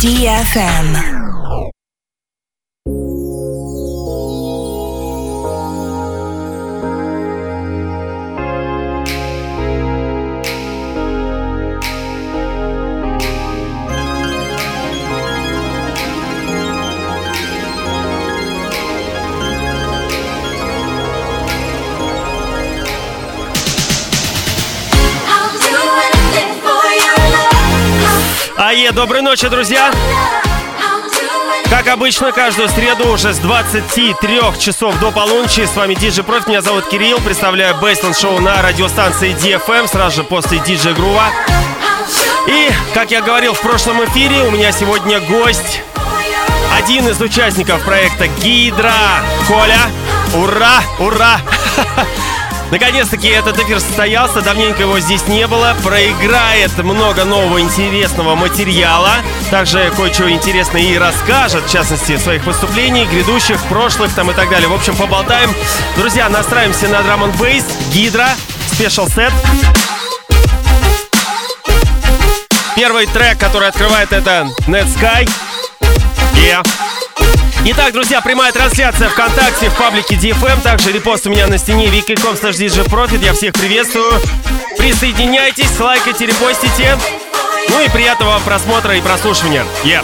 DFM. Ае, доброй ночи, друзья! Как обычно, каждую среду уже с 23 часов до полуночи с вами Диджей Профит. Меня зовут Кирилл, представляю Бейсленд Шоу на радиостанции DFM, сразу же после Диджей Грува. И, как я говорил в прошлом эфире, у меня сегодня гость, один из участников проекта Гидра, Коля. Ура, ура! Наконец-таки этот эфир состоялся, давненько его здесь не было. Проиграет много нового интересного материала. Также кое-что интересное и расскажет, в частности, своих выступлений, грядущих, прошлых там и так далее. В общем, поболтаем. Друзья, настраиваемся на драм н бейс Гидра, спешл сет. Первый трек, который открывает это Net Sky. Yeah. Итак, друзья, прямая трансляция ВКонтакте, в паблике DFM, также репост у меня на стене wiki.com slash Я всех приветствую. Присоединяйтесь, лайкайте, репостите. Ну и приятного вам просмотра и прослушивания. Yeah.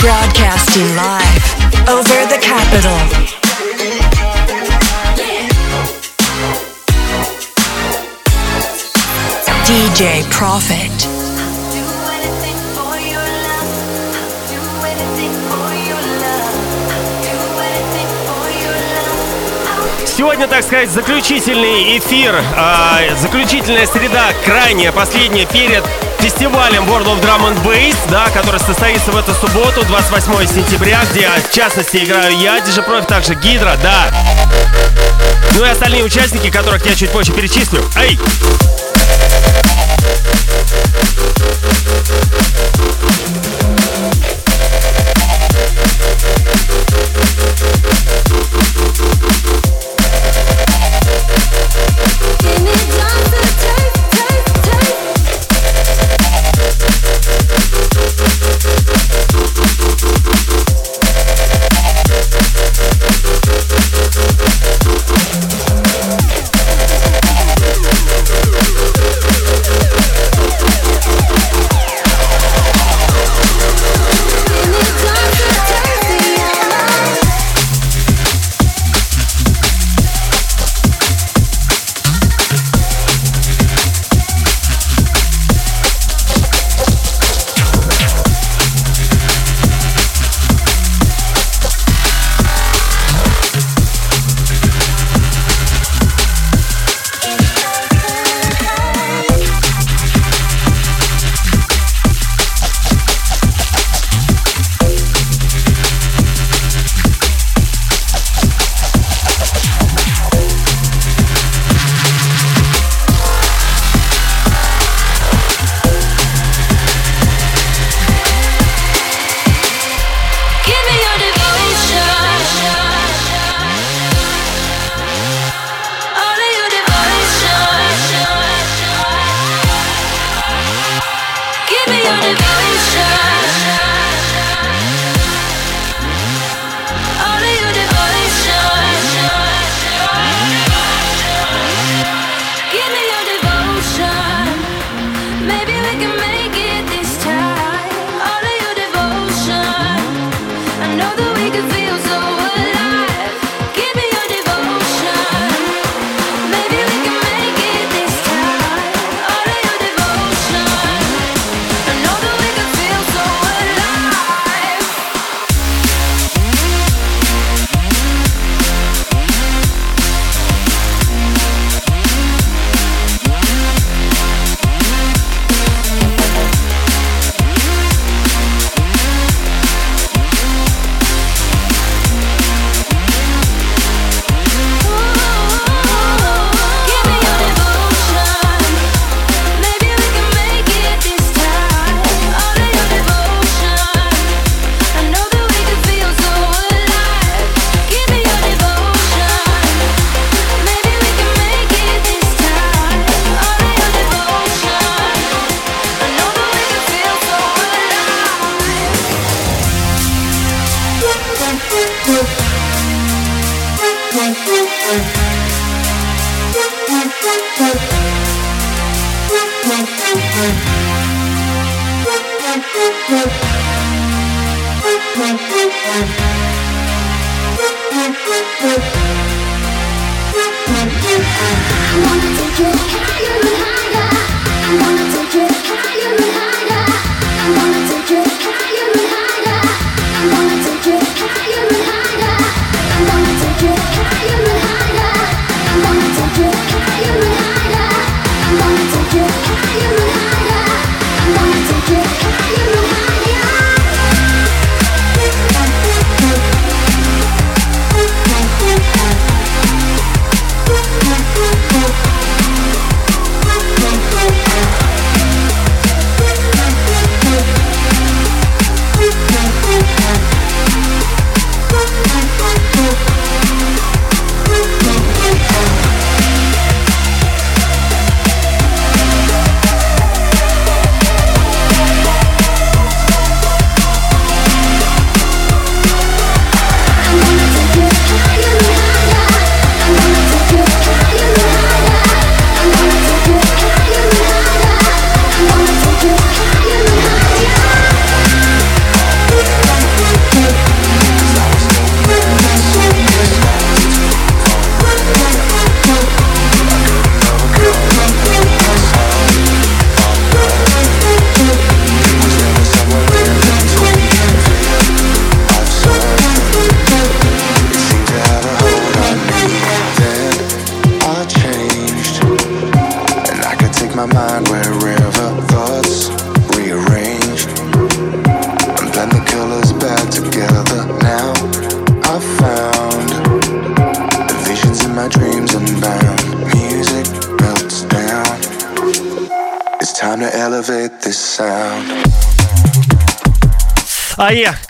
Broadcasting live over the capital. DJ. Сегодня, так сказать, заключительный эфир, э, заключительная среда, крайняя, последняя перед фестивалем World of Drum and Bass, да, который состоится в эту субботу, 28 сентября, где, в частности, играю я, DJ Профи, также Гидра, да. Ну и остальные участники, которых я чуть позже перечислю. Эй!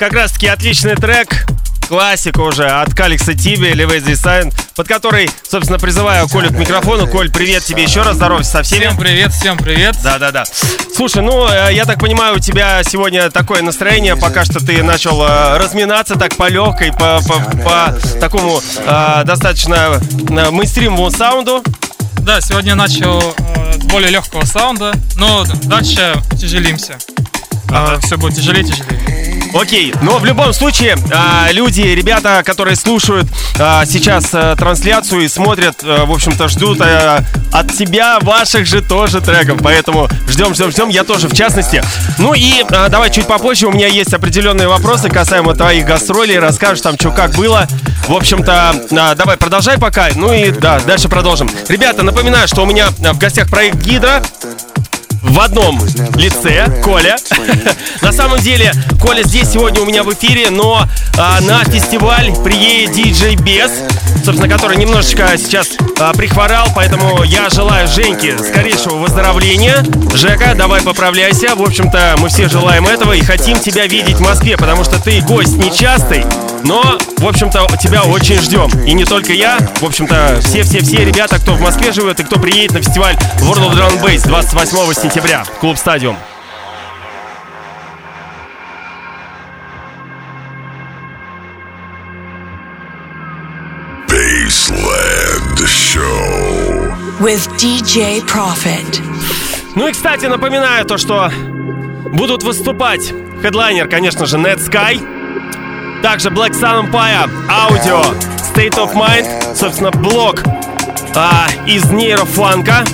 Как раз таки отличный трек, классика уже от Каликса Тиби, Elevate Design, под который, собственно, призываю Колю к микрофону. Коль, привет тебе еще раз, здоровьте со всеми. Всем привет, всем привет. Да-да-да. Слушай, ну, э, я так понимаю, у тебя сегодня такое настроение, пока что ты начал э, разминаться так по легкой, по, по, по такому э, достаточно э, мейнстримовому саунду. Да, сегодня начал э, более легкого саунда, но дальше тяжелимся. Ага. Все будет тяжелее, тяжелее. Окей, но в любом случае, а, люди, ребята, которые слушают а, сейчас а, трансляцию и смотрят, в общем-то, ждут от тебя ваших же тоже треков. Поэтому ждем, ждем, ждем. Я тоже, в частности. Ну и давай чуть попозже. У меня есть определенные вопросы касаемо твоих гастролей. Расскажешь там, что как было. В общем-то, давай продолжай пока. Ну и да, дальше продолжим. Ребята, напоминаю, что у меня в гостях проект Гидра в одном лице, Коля. на самом деле, Коля здесь сегодня у меня в эфире, но а, на фестиваль приедет диджей Бес, собственно, который немножечко сейчас а, прихворал, поэтому я желаю Женьке скорейшего выздоровления. Жека, давай поправляйся. В общем-то, мы все желаем этого и хотим тебя видеть в Москве, потому что ты гость нечастый, но, в общем-то, тебя очень ждем. И не только я, в общем-то, все-все-все ребята, кто в Москве живет и кто приедет на фестиваль World of Drum Bass 28 сентября, клуб Стадиум. Baseland Show with DJ Profit. Ну и, кстати, напоминаю то, что будут выступать хедлайнер, конечно же, Net Sky, также Black Sun Empire, аудио, State of Mind, собственно, блок а, из нейрофанка.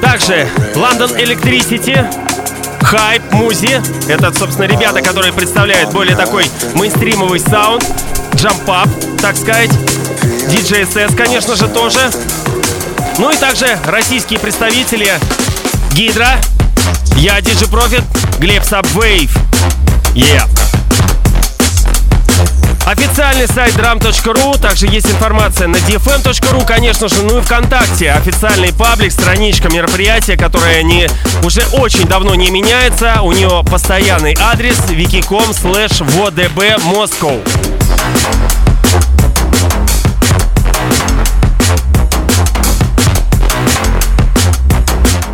Также London Electricity, Hype, Музи. Это, собственно, ребята, которые представляют более такой мейнстримовый саунд. Jump Up, так сказать. DJSS, конечно же, тоже. Ну и также российские представители Гидра, я DJ Profit, Глеб Subwave. Yeah. Официальный сайт drum.ru, также есть информация на dfm.ru, конечно же, ну и ВКонтакте. Официальный паблик, страничка мероприятия, которая не, уже очень давно не меняется. У нее постоянный адрес wiki.com slash vodb Moscow.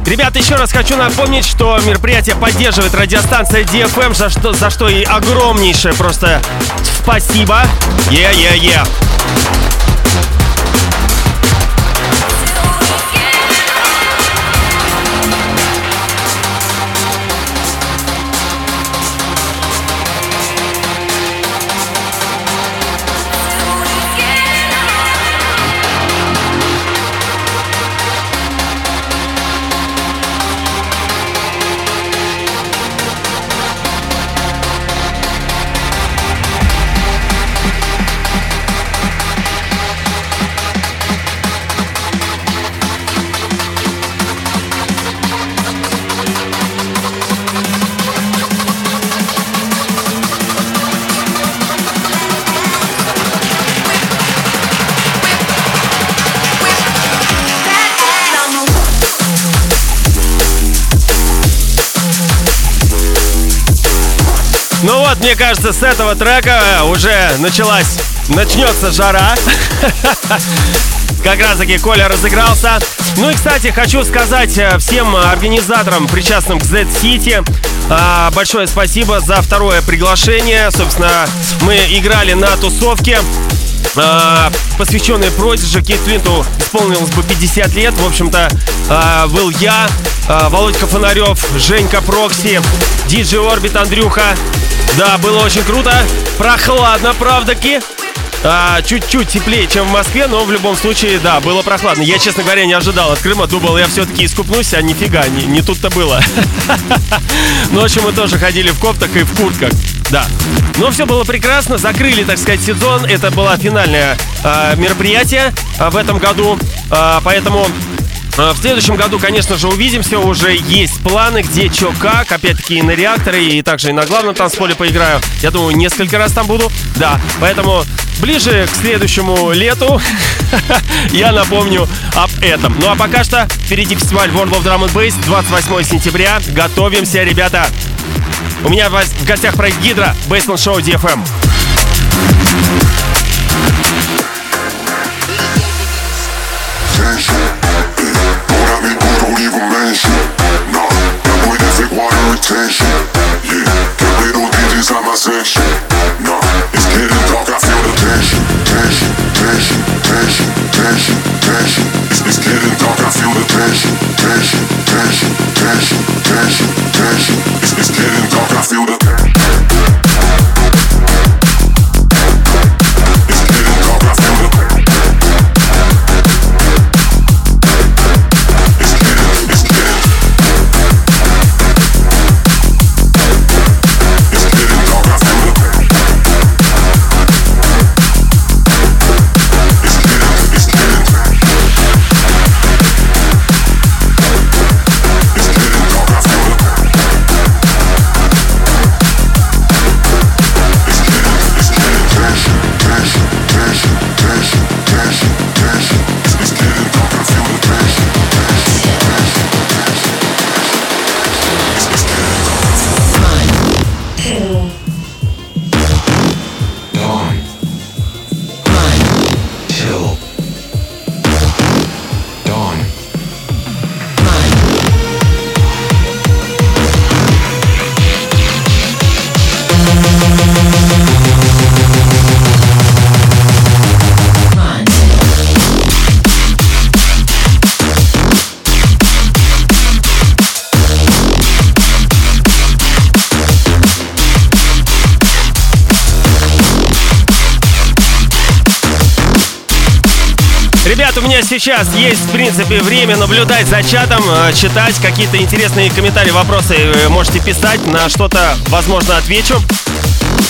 Ребята, еще раз хочу напомнить, что мероприятие поддерживает радиостанция DFM, за что, за что и огромнейшее просто спасибо. Yeah-yeah-yeah. Ну вот, мне кажется, с этого трека уже началась, начнется жара. Как раз таки Коля разыгрался. Ну и, кстати, хочу сказать э, всем организаторам, причастным к Z-City, а, большое спасибо за второе приглашение. Собственно, мы играли на тусовке посвященной Продиджи. Кит Флинту исполнилось бы 50 лет. В общем-то, был я, Володька Фонарев, Женька Прокси, Диджи Орбит, Андрюха. Да, было очень круто. Прохладно, правда-ки. А, чуть-чуть теплее, чем в Москве, но в любом случае, да, было прохладно. Я, честно говоря, не ожидал от Крыма. Думал, я все-таки искупнусь, а нифига, не, не тут-то было. Ночью мы тоже ходили в коптах и в куртках. Да. Но все было прекрасно. Закрыли, так сказать, сезон. Это было финальное э, мероприятие э, в этом году. Э, поэтому в следующем году, конечно же, увидимся. Уже есть планы, где, что, как. Опять-таки и на реакторе, и также и на главном танцполе поиграю. Я думаю, несколько раз там буду. Да, поэтому ближе к следующему лету я напомню об этом. Ну а пока что впереди фестиваль World of Drum and Bass 28 сентября. Готовимся, ребята. У меня в гостях проект Гидра, Бейсленд Шоу DFM. attention. Yeah, can't play no digits on my section. Nah, it's getting dark, I feel the tension, tension, tension, tension, tension, tension. It's, it's getting dark, I feel the tension, tension, tension, tension, tension, tension. It's, it's getting dark, I feel the Ребят, у меня сейчас есть, в принципе, время наблюдать за чатом, э, читать какие-то интересные комментарии, вопросы э, можете писать, на что-то, возможно, отвечу.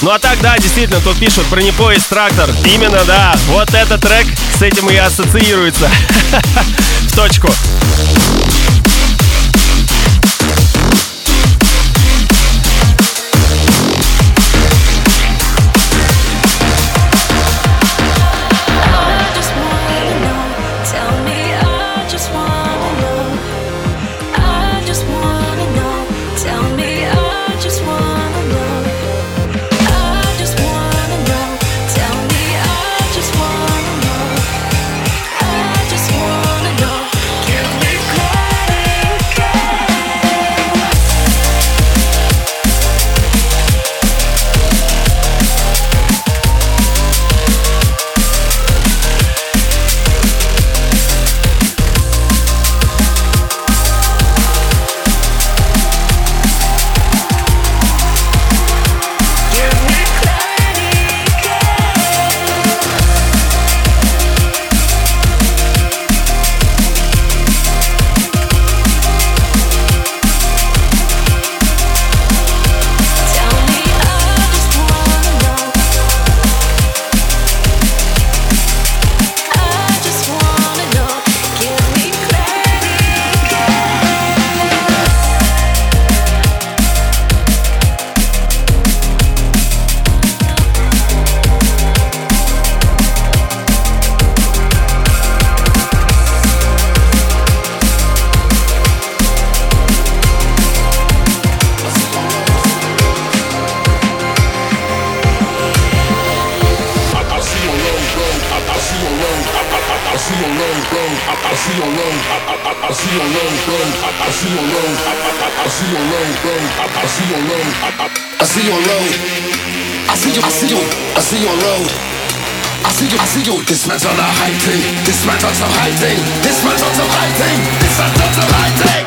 Ну а так, да, действительно, тут пишут про непоезд трактор. Именно, да, вот этот трек с этим и ассоциируется. В точку. see your road. I see you, I see you. This man's on a high thing. This man's on some high thing. This man's on some high thing. This man's on some high thing.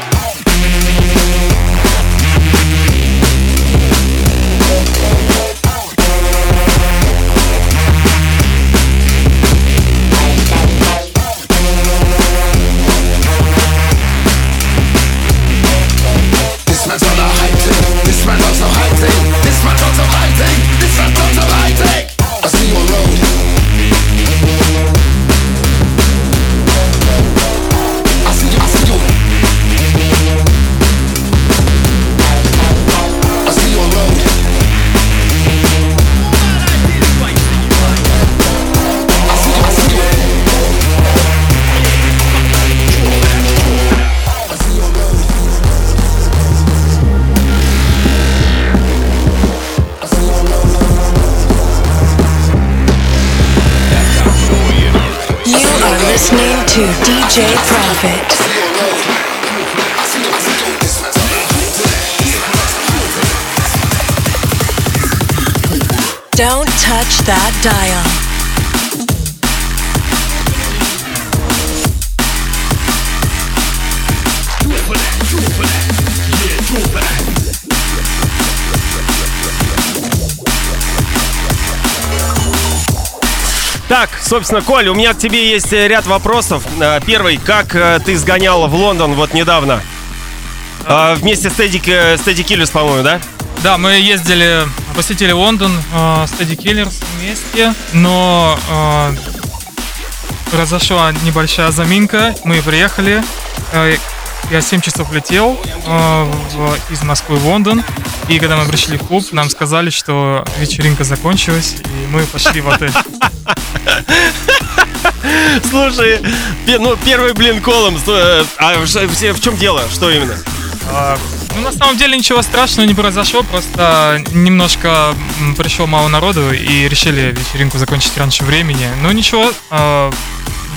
That dial. Так, собственно, Коль, у меня к тебе есть э, ряд вопросов. Э, первый, как э, ты сгонял в Лондон вот недавно? А, вместе с Тедди, Тедди Киллерс, по-моему, да? Да, мы ездили, посетили Лондон с Тедди Киллерс вместе, но произошла небольшая заминка. Мы приехали, я 7 часов летел из Москвы в Лондон, и когда мы пришли в клуб, нам сказали, что вечеринка закончилась, и мы пошли в отель. Слушай, ну первый блин колом, э, а в чем дело? Что именно? А, ну, на самом деле ничего страшного не произошло, просто немножко пришло мало народу и решили вечеринку закончить раньше времени. Но ничего, а,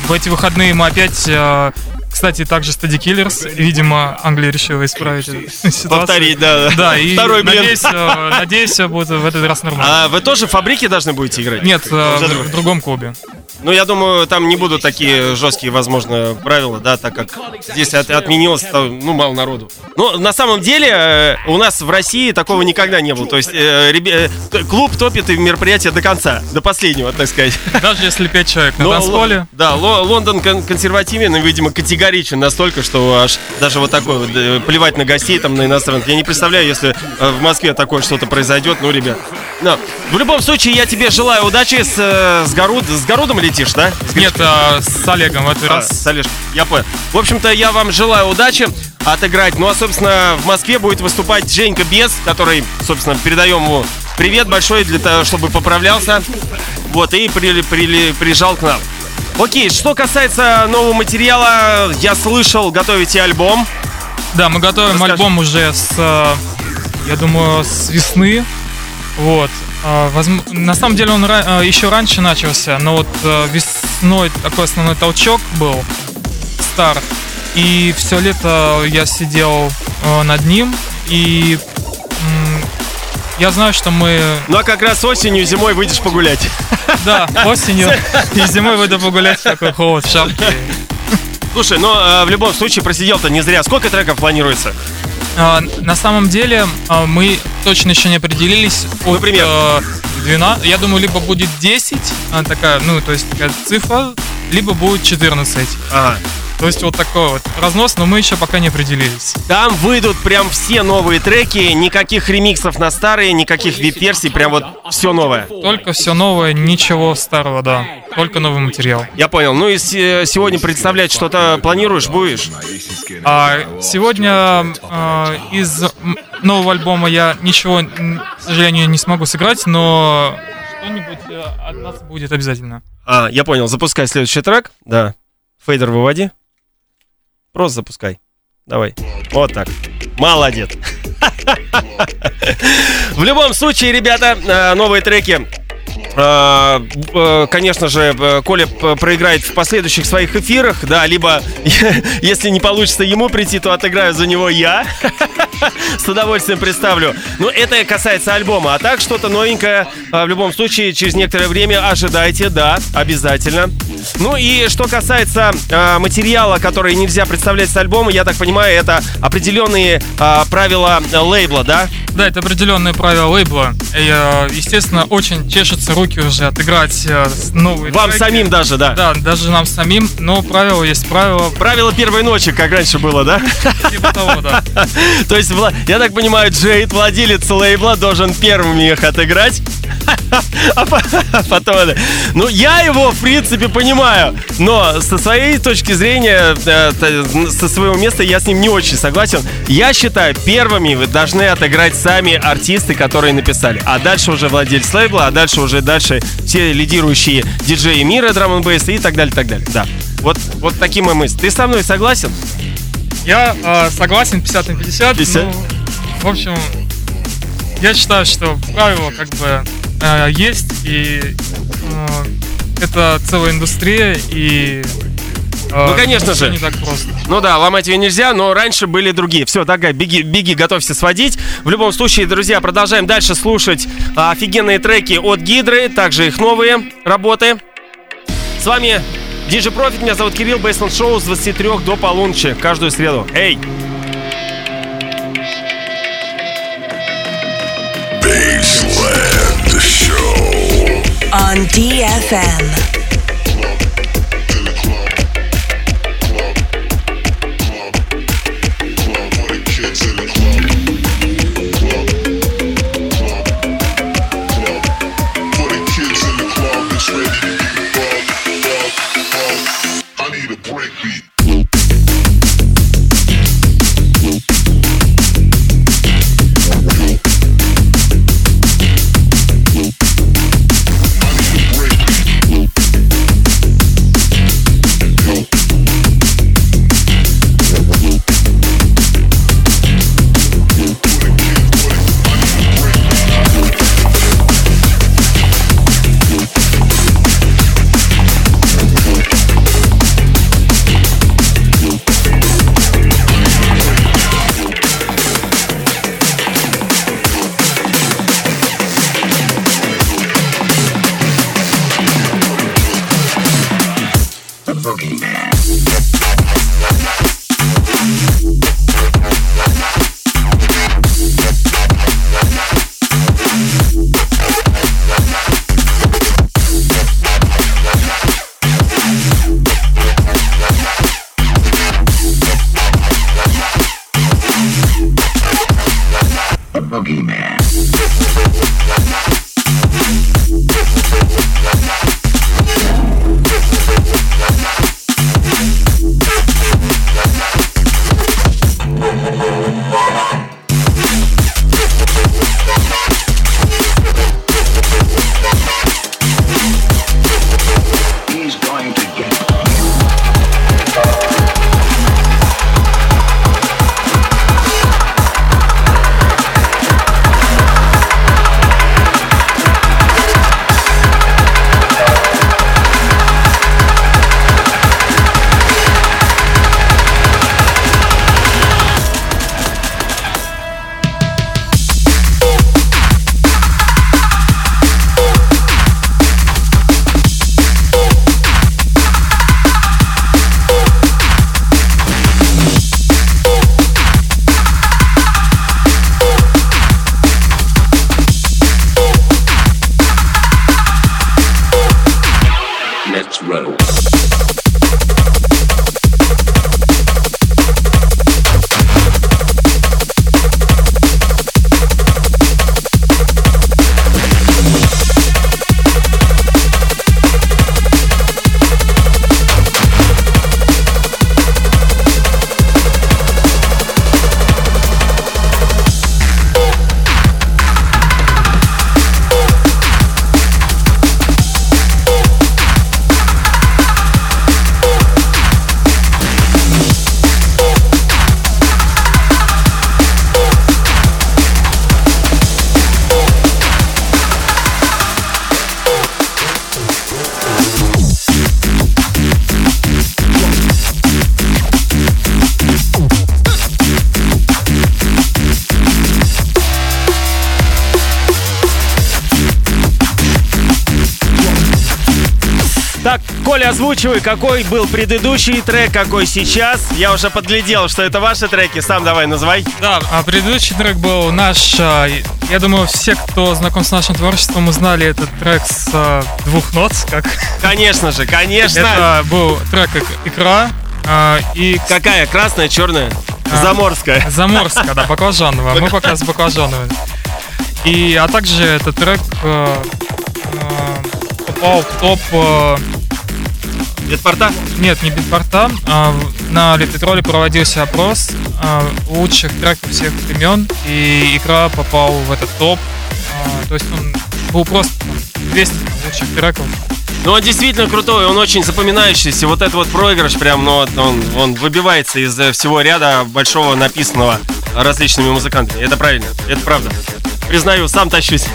в эти выходные мы опять а, кстати, также Steady Killers. Видимо, Англия решила исправить эту ситуацию. Повторить, да. Да, и Второй надеюсь, э, надеюсь, все будет в этот раз нормально. А вы тоже в фабрике должны будете играть? Нет, э, в другом клубе. Ну, я думаю, там не будут такие жесткие, возможно, правила, да, так как здесь от, отменилось, ну, мало народу. Но на самом деле э, у нас в России такого никогда не было. То есть э, ребя, э, клуб топит и мероприятие до конца, до последнего, так сказать. Даже если пять человек на танцполе. Да, Лондон консервативен и, видимо, категоричен настолько, что аж даже вот такой вот э, плевать на гостей там, на иностранных. Я не представляю, если в Москве такое что-то произойдет, ну, ребят. Но, в любом случае, я тебе желаю удачи с, с, Горуд, с Горудом летишь, да? Нет, а, с Олегом в этот а, раз. С Олежком, я понял. В общем-то, я вам желаю удачи отыграть. Ну, а, собственно, в Москве будет выступать Женька Без, который, собственно, передаем ему привет большой для того, чтобы поправлялся. Вот, и при, при, приезжал к нам. Окей, что касается нового материала, я слышал, готовите альбом. Да, мы готовим Расскажи. альбом уже с, э, я думаю, с весны. Вот. А, на самом деле он э, еще раньше начался, но вот э, весной такой основной толчок был, старт. И все лето я сидел над ним, и я знаю, что мы... Ну а как раз осенью, зимой выйдешь погулять. Да, осенью и зимой выйду погулять в такой холод, в шапке. Слушай, но в любом случае просидел-то не зря. Сколько треков планируется? А, на самом деле а, мы точно еще не определились. От, Например? 12, я думаю, либо будет 10, а, такая, ну, то есть такая цифра, либо будет 14. Ага. То есть вот такой вот разнос, но мы еще пока не определились. Там выйдут прям все новые треки, никаких ремиксов на старые, никаких вип-версий, прям вот все новое. Только все новое, ничего старого, да. Только новый материал. Я понял. Ну и сегодня представлять что-то планируешь, будешь? А, сегодня а, из нового альбома я ничего, к сожалению, не смогу сыграть, но что-нибудь э, от нас будет обязательно. А, я понял. Запускай следующий трек. Да. Фейдер выводи. Просто запускай. Давай. Вот так. Молодец. В любом случае, ребята, э, новые треки конечно же, э, Коля проиграет в последующих своих эфирах, да, либо, если не получится ему прийти, то отыграю за него я. С удовольствием представлю. Ну, это касается альбома. А так, что-то новенькое, а, в любом случае, через некоторое время ожидайте, да, обязательно. Ну и что касается э, материала, который нельзя представлять с альбома, я так понимаю, это определенные э, правила лейбла, да? Да, это определенные правила лейбла. И, э, естественно, очень чешется руки уже отыграть э, новые Вам треки. самим даже, да? Да, даже нам самим, но правила есть правила. Правила первой ночи, как раньше было, да? Типа того, да. То есть, я так понимаю, Джейд, владелец лейбла, должен первым их отыграть. А, а потом... Ну, я его, в принципе, понимаю, но со своей точки зрения, э, со своего места я с ним не очень согласен. Я считаю, первыми вы должны отыграть сами артисты, которые написали. А дальше уже владелец лейбла, а дальше уже дальше все лидирующие диджеи мира, драм н и так далее, так далее. Да. Вот, вот такие мои мысли. Ты со мной согласен? Я э, согласен 50 на 50. 50? Ну, в общем, я считаю, что правила как бы э, есть, и э, это целая индустрия, и ну, конечно же. Не так просто. Ну да, ломать ее нельзя, но раньше были другие. Все, дорогая, беги, беги, готовься сводить. В любом случае, друзья, продолжаем дальше слушать офигенные треки от Гидры, также их новые работы. С вами DJ Profit, меня зовут Кирилл, Бейсленд Шоу с 23 до полуночи, каждую среду. Эй! Baseland Show on DFM. Озвучивай, какой был предыдущий трек, какой сейчас. Я уже подглядел, что это ваши треки. Сам давай называй. Да, а предыдущий трек был наш. а, Я думаю, все, кто знаком с нашим творчеством, узнали этот трек с а, двух нот, как Конечно же, конечно. это был трек «Ик- «Икра». а, И Какая? Красная, черная? Заморская. Заморская, да, баклажановая. Мы пока с баклажановой. И, а также этот трек попал в топ... э, Ветпорта? нет, не битпорта. а в- на Литвитроле проводился опрос а, лучших треков всех времен. И игра попал в этот топ. А, то есть он был просто там, 200 лучших треков. Ну, он действительно крутой, он очень запоминающийся. Вот этот вот проигрыш прям, ну, он, он выбивается из э, всего ряда большого написанного различными музыкантами. Это правильно, это правда. Признаю, сам тащусь.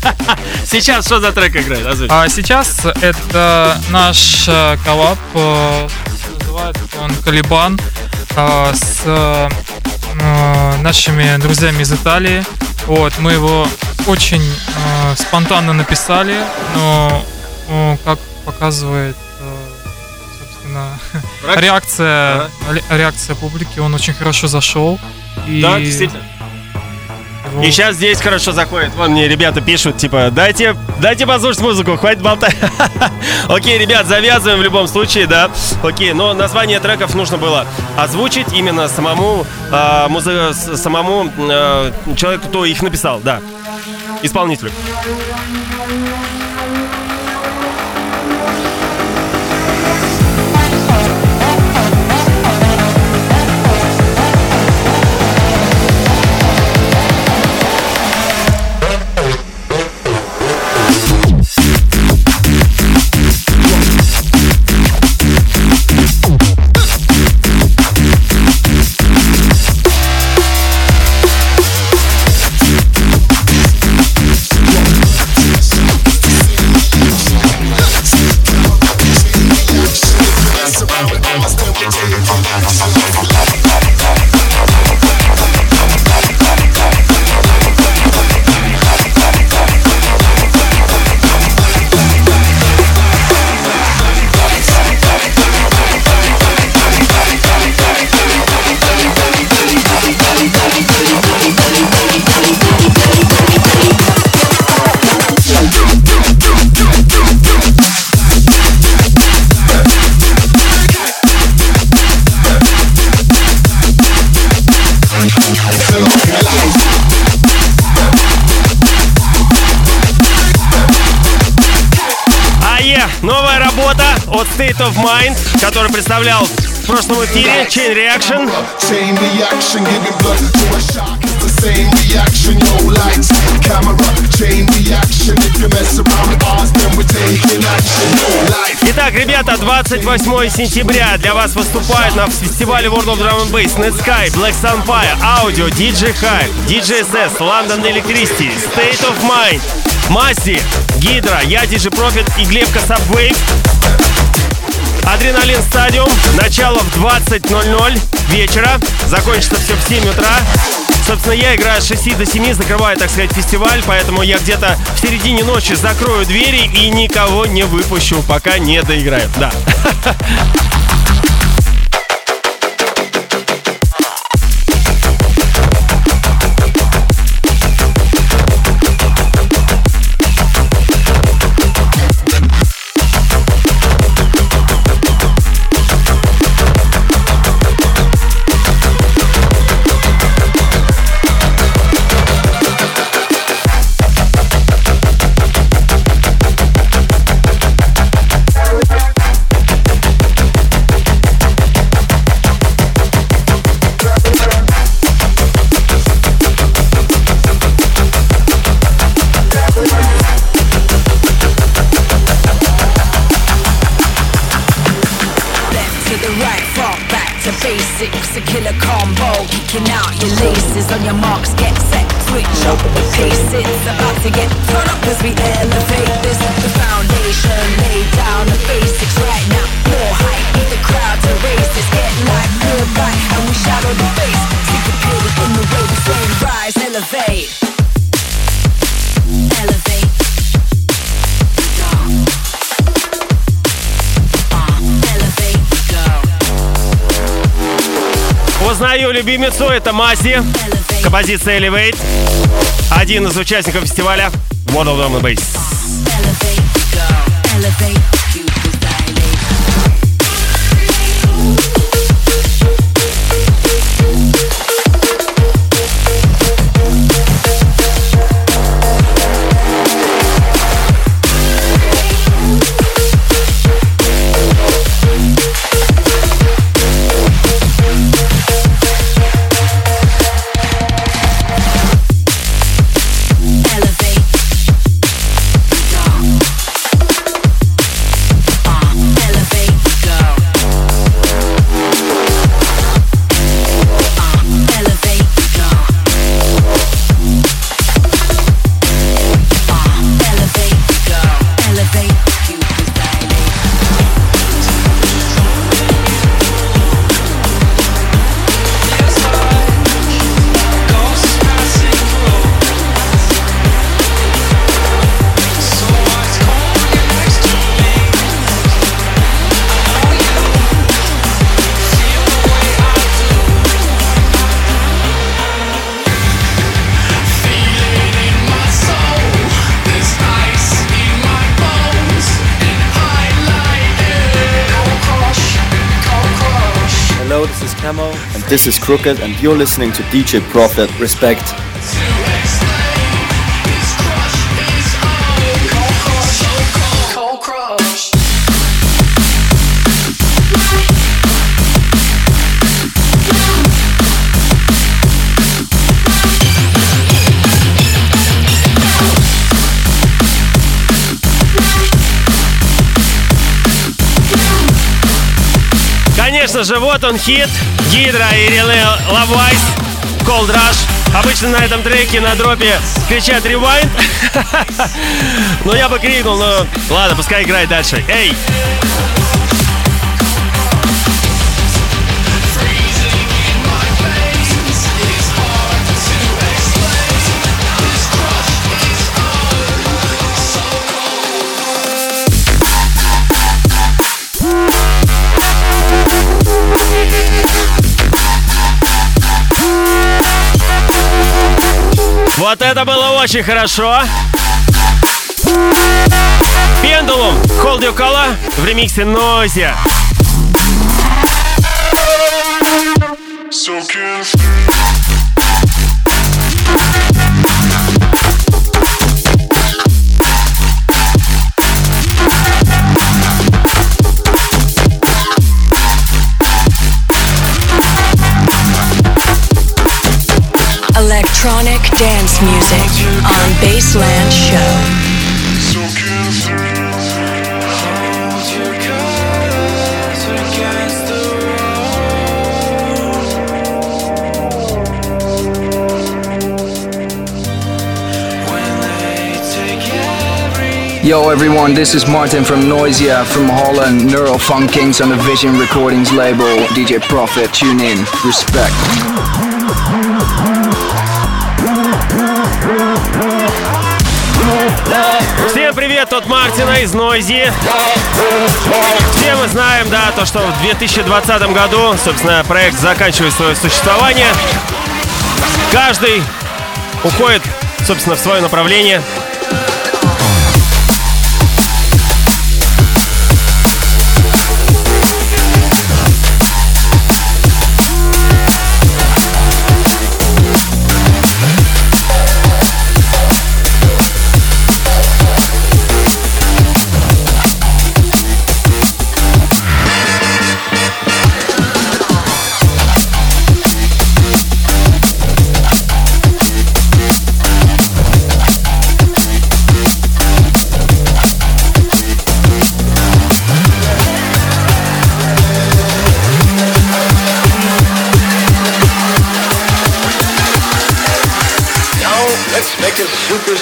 Сейчас что за трек играет? Озвучь. А сейчас это наш э, коллаб, э, называется он Калибан, э, с нашими друзьями из Италии. Вот, мы его очень э, спонтанно написали, но э, как показывает собственно реакция, ре- реакция публики, он очень хорошо зашел. И Да, действительно. Его- И сейчас здесь хорошо заходит. Вон мне ребята пишут, типа, дайте, дайте послушать музыку, хватит болтать. Окей, ребят, завязываем в любом случае, да. Окей, но название треков нужно было озвучить именно самому, а, музы- самому а, человеку, кто их написал, да. Исполнителю. State of Mind, который представлял в прошлом эфире Chain Reaction. Chain reaction, giving blood to a shark. It's the same reaction, no lights, camera. Chain reaction, if you mess around with us, then we're taking action, no life. Итак, ребята, 28 сентября для вас выступают на фестивале World of Drum and Bass Netsky, Black Sunfire, Audio, DJ Hype, DJ SS, London Electricity, State of Mind, Масси, Гидра, я DJ Profit и Глебка Subwave. Адреналин Стадиум. Начало в 20.00 вечера. Закончится все в 7 утра. Собственно, я играю с 6 до 7, закрываю, так сказать, фестиваль, поэтому я где-то в середине ночи закрою двери и никого не выпущу, пока не доиграю. Да. Узнаю любимицу, это Мази. Композиция Elevate. Один из участников фестиваля of Drum Bass. This is Crooked, and you're listening to DJ Prophet. Respect. Конечно же, вот он хит. Гидра и Рене Лавайс. Cold Rush. Обычно на этом треке на дропе кричат rewind. но я бы крикнул, но ладно, пускай играет дальше. Эй! Вот это было очень хорошо. Пендулум Hold Your Color в ремиксе Noisia. So electronic dance music on Baseland Show. Yo everyone, this is Martin from Noisia from Holland, Neurofunk Kings on the Vision Recordings label. DJ Prophet, tune in. Respect. Привет от Мартина из Нойзи. Все мы знаем, да, то, что в 2020 году, собственно, проект заканчивает свое существование. Каждый уходит, собственно, в свое направление.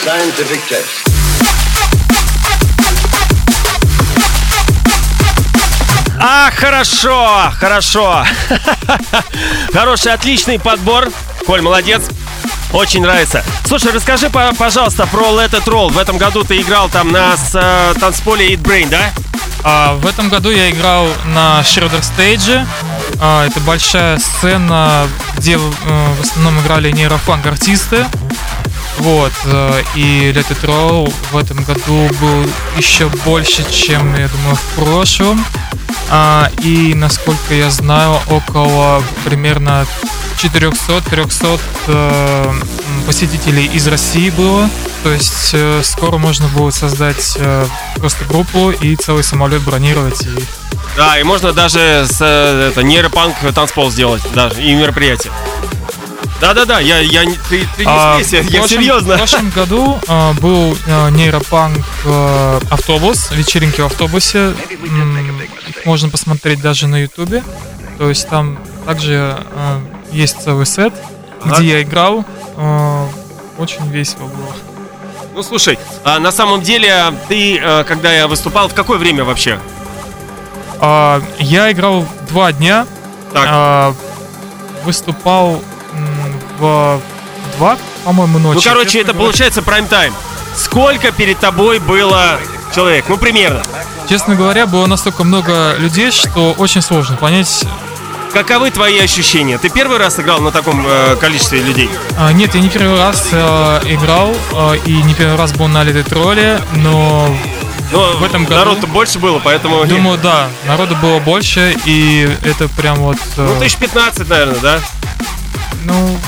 Scientific test. А, хорошо, хорошо. Хороший, отличный подбор. Коль, молодец. Очень нравится. Слушай, расскажи, пожалуйста, про Let It Roll. В этом году ты играл там на э, танцполе Eat Brain, да? А, в этом году я играл на Schroeder Stage А, это большая сцена, где э, в основном играли нейрофанк артисты. Вот, э, и Let It Roll в этом году был еще больше, чем, я думаю, в прошлом. А, и, насколько я знаю, около примерно 400-300 э, посетителей из России было. То есть э, скоро можно будет создать просто группу и целый самолет бронировать. И... Да, и можно даже с это, нейропанк танцпол сделать, даже и мероприятие. Да-да-да, я, я, ты, ты не А, смейся, я прошлом- серьезно. В прошлом году а, был а, нейропанк а, автобус, вечеринки в автобусе. М, можно посмотреть даже на ютубе. То есть там также а, есть целый сет, Ага. где я играл. А, Очень весело было. Ну слушай, а на самом деле ты, когда я выступал, в какое время вообще? А, Я играл два дня. Так. А, Выступал в два, по-моему, ночи. Ну, короче, это говоря. получается прайм-тайм. Сколько перед тобой было человек? Ну, примерно. Честно говоря, было настолько много людей, что очень сложно понять. Каковы твои ощущения? Ты первый раз играл на таком э, количестве людей? А, нет, я не первый раз э, играл э, и не первый раз был на этой тролле, но Но В этом году- народу больше было, поэтому... думаю, да, народу было больше, и это прям вот. э, Ну, тысяч 15, наверное, да? ну,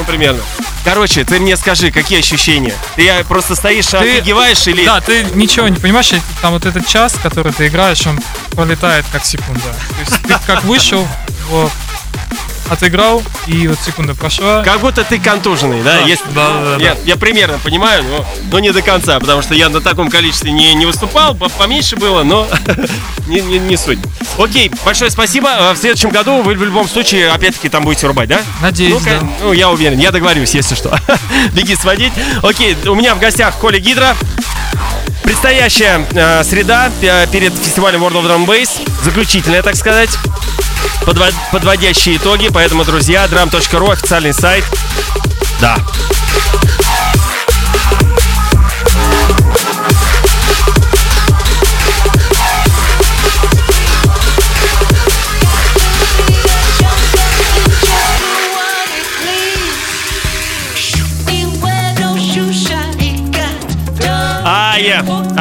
Ну, примерно. Короче, ты мне скажи, какие ощущения? Ты просто стоишь, Ты- офигеваешь или... да, ты ничего не понимаешь, там вот этот час, который ты играешь, он пролетает как секунда. То есть ты как вышел, вот, отыграл, и вот секунда прошла. Как будто ты контуженный, да? Да, Если- да, да, да. Я, я примерно понимаю, но, но не до конца, потому что я на таком количестве не, не выступал, по- поменьше было, но не, не, не суть. Окей, большое спасибо. А В следующем году вы в любом случае, опять-таки, там будете рубать, да? Надеюсь, Ну, да. ну, я уверен, я договорюсь, если что. Беги сводить. Окей, у меня в гостях Коля Гидра. Предстоящая э, среда э, перед фестивалем World of Drum Bass. Заключительная, так сказать. Подво- подводящие итоги. Поэтому, друзья, drum.ru официальный сайт. Да.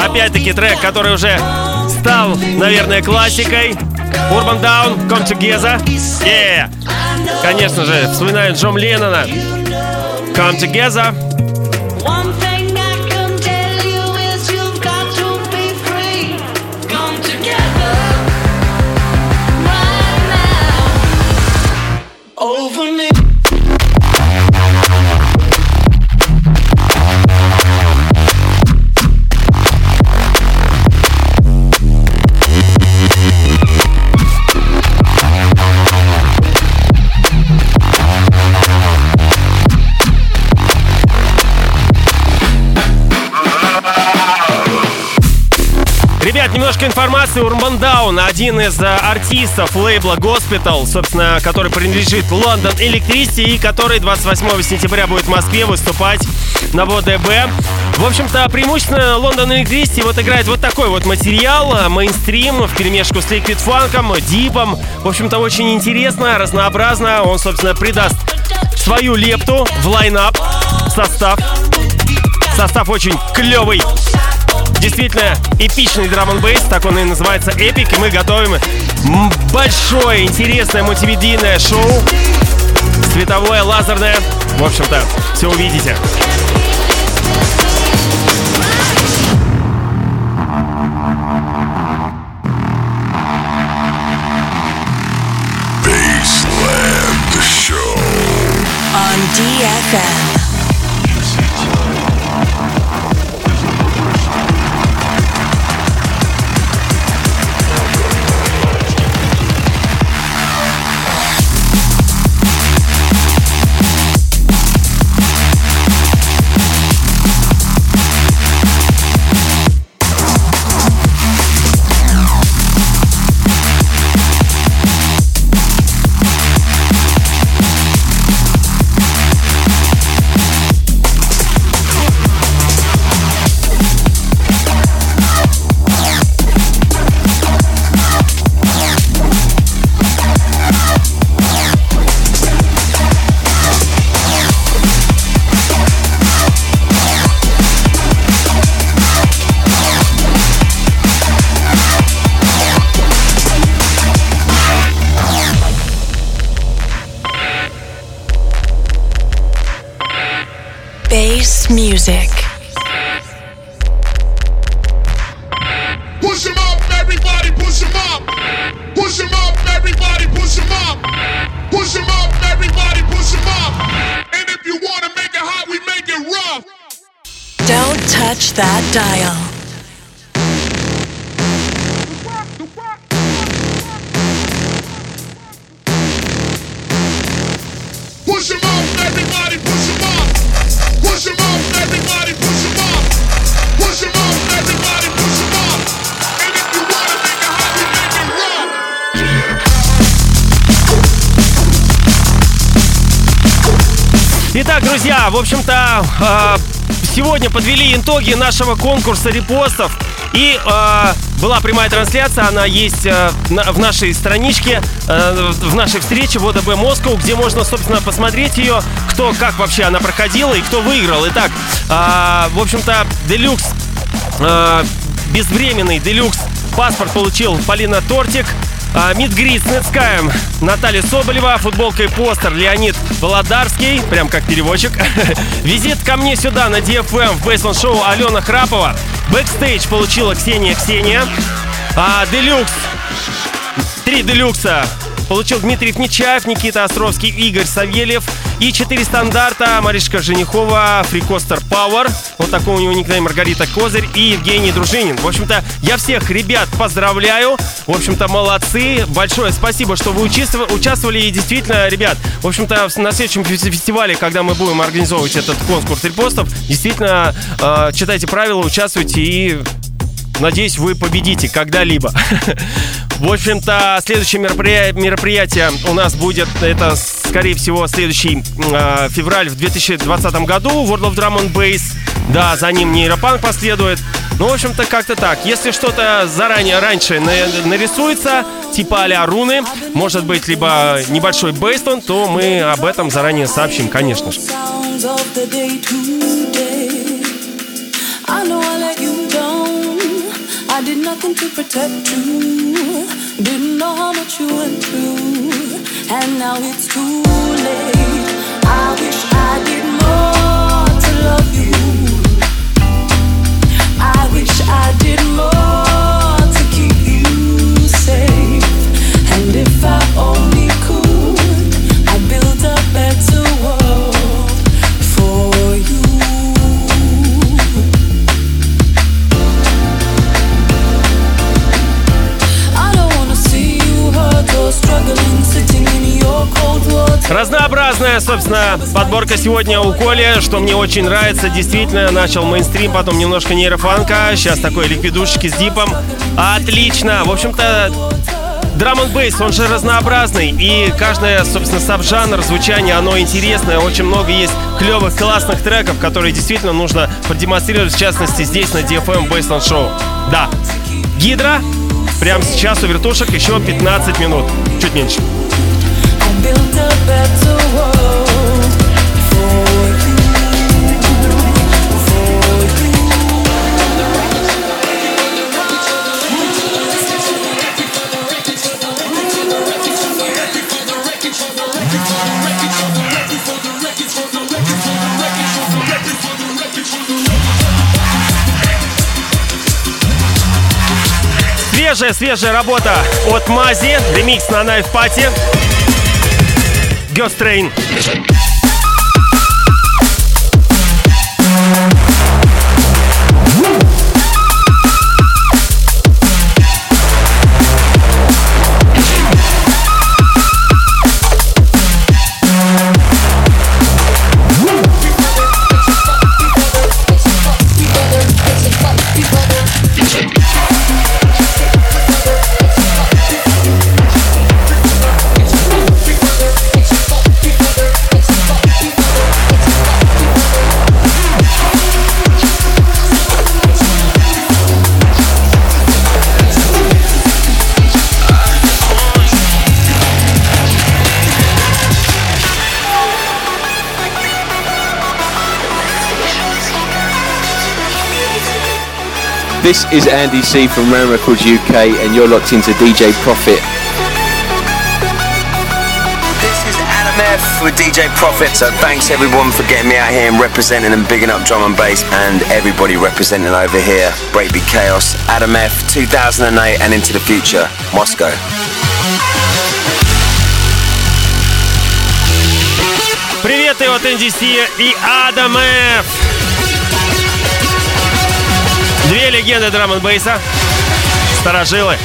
Опять-таки трек, который уже стал, наверное, классикой. Urban Down, Come Together. Yeah. Конечно же, вспоминаю Джон Леннона. Come Together. Немножко информации. Urban Down, один из а, артистов лейбла Hospital, собственно, который принадлежит London Electricity и который 28 сентября будет в Москве выступать на ВДБ. В общем-то, преимущественно London Electricity вот играет вот такой вот материал, а, мейнстрим, в перемешку с Liquid фанком, дипом. В общем-то, очень интересно, разнообразно. Он, собственно, придаст свою лепту в лайнап, состав. Состав очень клевый. Действительно эпичный драм н бейс, так он и называется Эпик, и мы готовим большое, интересное мультимедийное шоу, световое, лазерное. В общем-то, все увидите. Baseland Show. On DFM. Push 'em up. Push up, everybody, push up. Push up, everybody, push up. And if you wanna make it hot, we make it rough. Don't touch that dial. Push 'em up, everybody, Итак, друзья, в общем-то, э, сегодня подвели итоги нашего конкурса репостов. И э, была прямая трансляция, она есть э, на- в нашей страничке, э, в нашей встрече в ОДБ Москву, где можно, собственно, посмотреть ее, кто, как вообще она проходила и кто выиграл. Итак, э, в общем-то, Делюкс, э, безвременный Делюкс паспорт получил Полина Тортик. А, Мидгрид с Нетскаем Наталья Соболева, футболка и постер Леонид Володарский, прям как переводчик. Визит ко мне сюда на DFM в Bassland Show Алена Храпова. Бэкстейдж получила Ксения Ксения. А, Deluxe, три Делюкса получил Дмитрий Нечаев, Никита Островский, Игорь Савельев. И четыре стандарта Маришка Женихова, Фрикостер Пауэр. Вот такой у него никнейм Маргарита Козырь и Евгений Дружинин. В общем-то, я всех ребят поздравляю. В общем-то, молодцы. Большое спасибо, что вы участвовали. И действительно, ребят, в общем-то, на следующем фе- фестивале, когда мы будем организовывать этот конкурс репостов, действительно, э, читайте правила, участвуйте и Надеюсь, вы победите когда-либо. В общем-то, следующее мероприя- мероприятие у нас будет, это, скорее всего, следующий э, февраль в 2020 году, World of Drum and Bass. Да, за ним нейропанк последует. Ну, в общем-то, как-то так. Если что-то заранее, раньше на- нарисуется, типа а руны, может быть, либо небольшой бейстон, то мы об этом заранее сообщим, конечно же. I did nothing to protect you. Didn't know how much you went through. And now it's too late. I wish I did more to love you. I wish I did more to keep you safe. And if I only Разнообразная, собственно, подборка сегодня у Коли, что мне очень нравится. Действительно, начал мейнстрим, потом немножко нейрофанка, сейчас такой ликвидушечки с дипом. Отлично! В общем-то, драм н бейс, он же разнообразный, и каждое, собственно, саб-жанр звучания, оно интересное. Очень много есть клевых, классных треков, которые действительно нужно продемонстрировать, в частности, здесь, на DFM Baseline Show. Да, Гидра, прямо сейчас у вертушек еще 15 минут, чуть меньше. Свежая, свежая работа от Мази. Ремикс на Knife Party. Ghost Train. This is Andy C from Ram Records UK, and you're locked into DJ Profit. This is Adam F with DJ Profit. So thanks everyone for getting me out here and representing and bigging up drum and bass and everybody representing over here. Breakbeat Chaos, Adam F, 2008 and into the future. Moscow. Привет от NGC и Адам F. легенды драм н бейса Старожилы.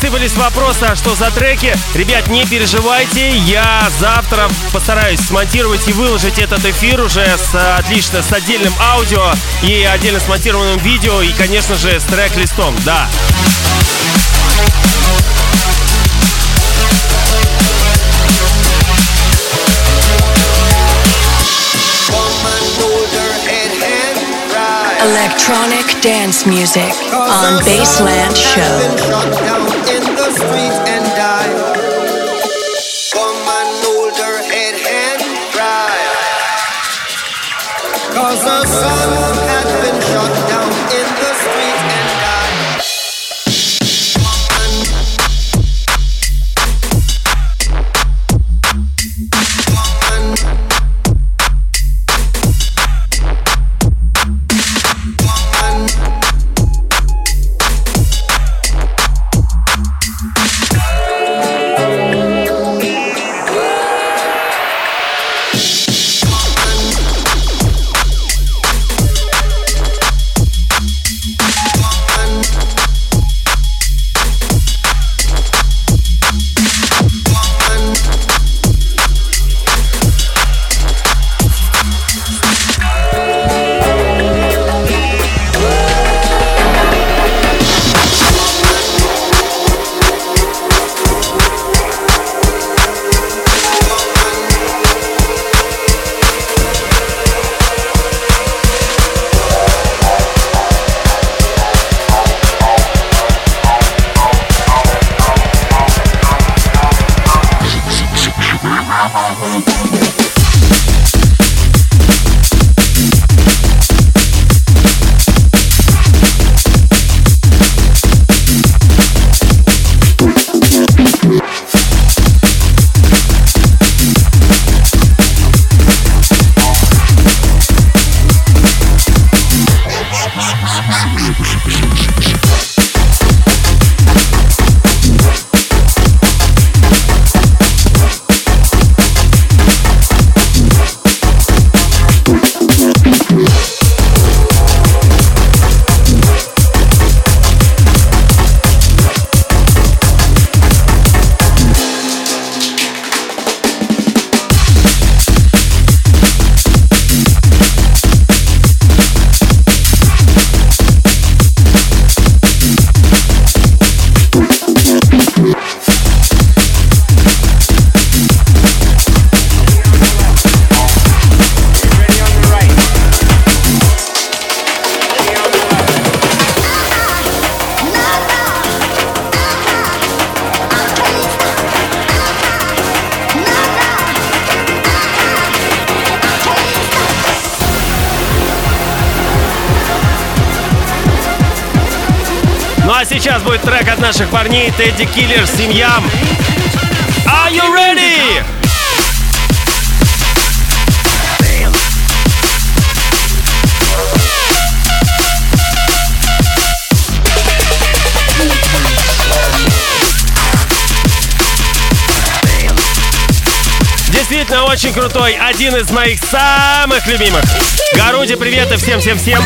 Посыпались вопросы, а что за треки. Ребят, не переживайте, я завтра постараюсь смонтировать и выложить этот эфир уже с отлично с отдельным аудио и отдельно смонтированным видео и, конечно же, с трек-листом, да. Electronic dance music on Baseland Show. Будет трек от наших парней Тедди Киллер «Семьям». Are you ready? Действительно очень крутой, один из моих самых любимых. Гаруди, привет и всем-всем-всем.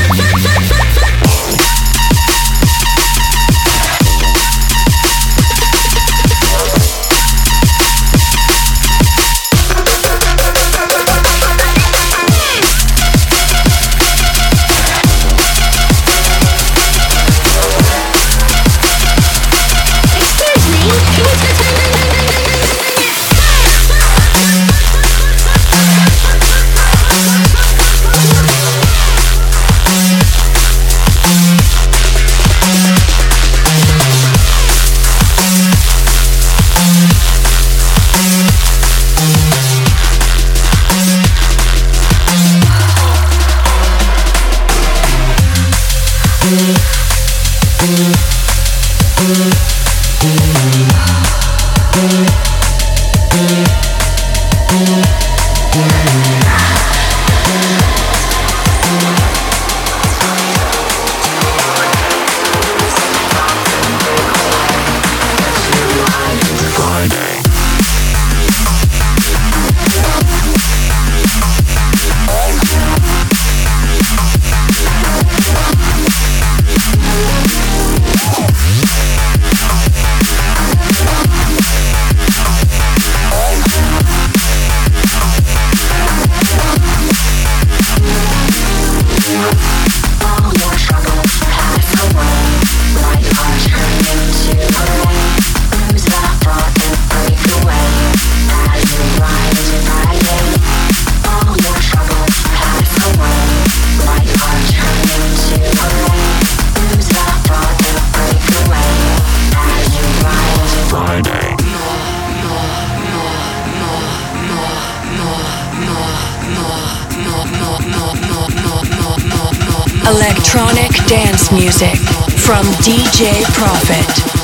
Dance music from DJ Profit.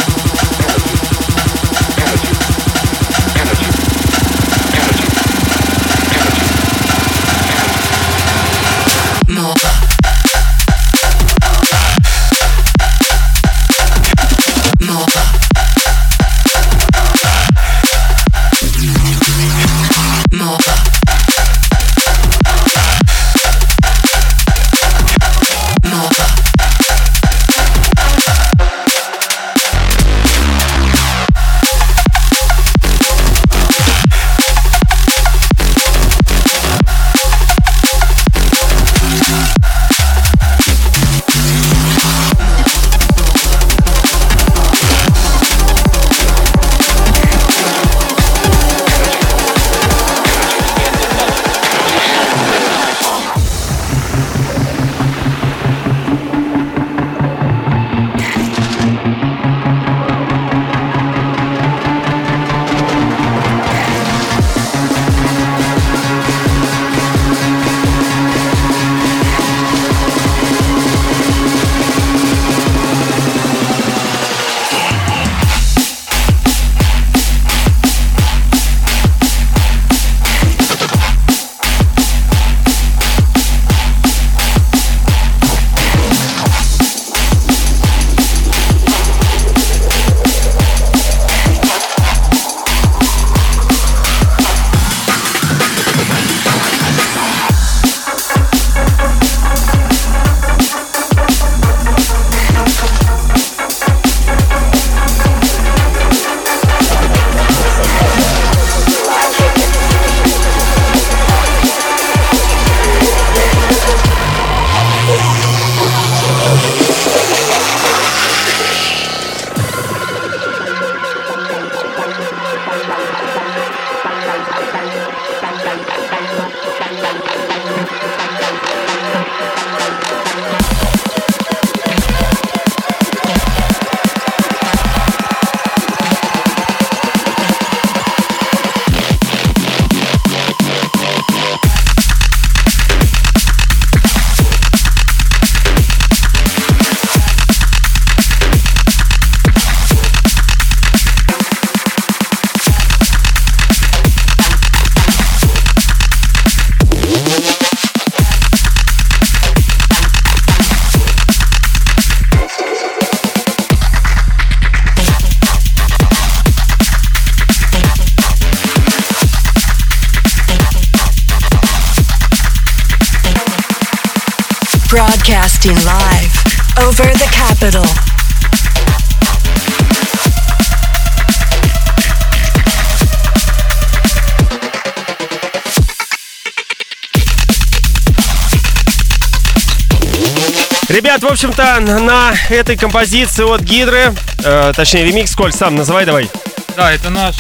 Ребят, в общем-то, на этой композиции от Гидры, э, точнее ремикс, Коль, сам называй давай. Да, это наш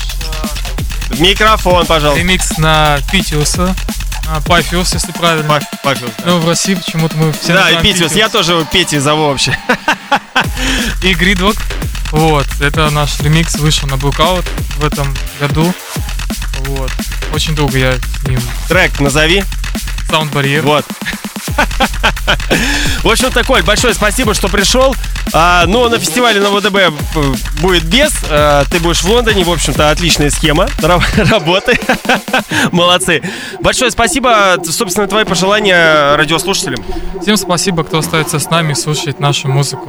э, микрофон, пожалуйста. Ремикс на Питиуса. Пафиус, если правильно. Паф, Пафиус. Да. Ну, в России почему-то мы все Да, и Питиус. Я тоже Пети зову вообще. И Гридвок. Вот, это наш ремикс вышел на Blackout в этом году. Вот. Очень долго я с ним... Трек назови. Barrier. Вот. В общем-то, Коль, большое спасибо, что пришел. А, но на фестивале на ВДБ будет без. А, ты будешь в Лондоне. В общем-то, отличная схема работы. Молодцы. Большое спасибо. Собственно, твои пожелания радиослушателям. Всем спасибо, кто остается с нами и слушает нашу музыку.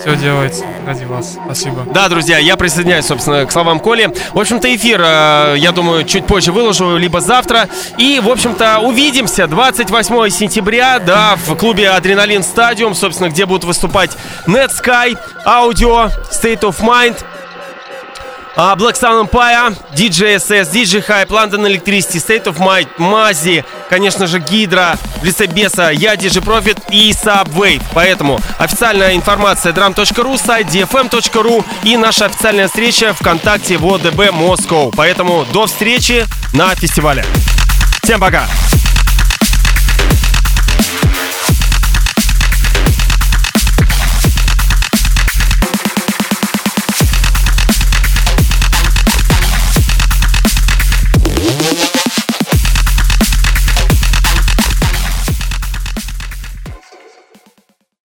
Все делается ради вас. Спасибо. Да, друзья, я присоединяюсь, собственно, к словам Коли. В общем-то, эфир, э, я думаю, чуть позже выложу, либо завтра. И, в общем-то, увидимся 28 сентября, да, в клубе Адреналин Стадиум, собственно, где будут выступать Netsky, Audio, State of Mind, а, Black Sun Empire, DJ SS, DJ Hype, London Electricity, State of Mind, Мази, конечно же, Гидра, в лице Беса, я DJ Profit и Subway. Поэтому официальная информация drum.ru, сайт dfm.ru и наша официальная встреча ВКонтакте в ОДБ Москва. Поэтому до встречи на фестивале. Всем пока!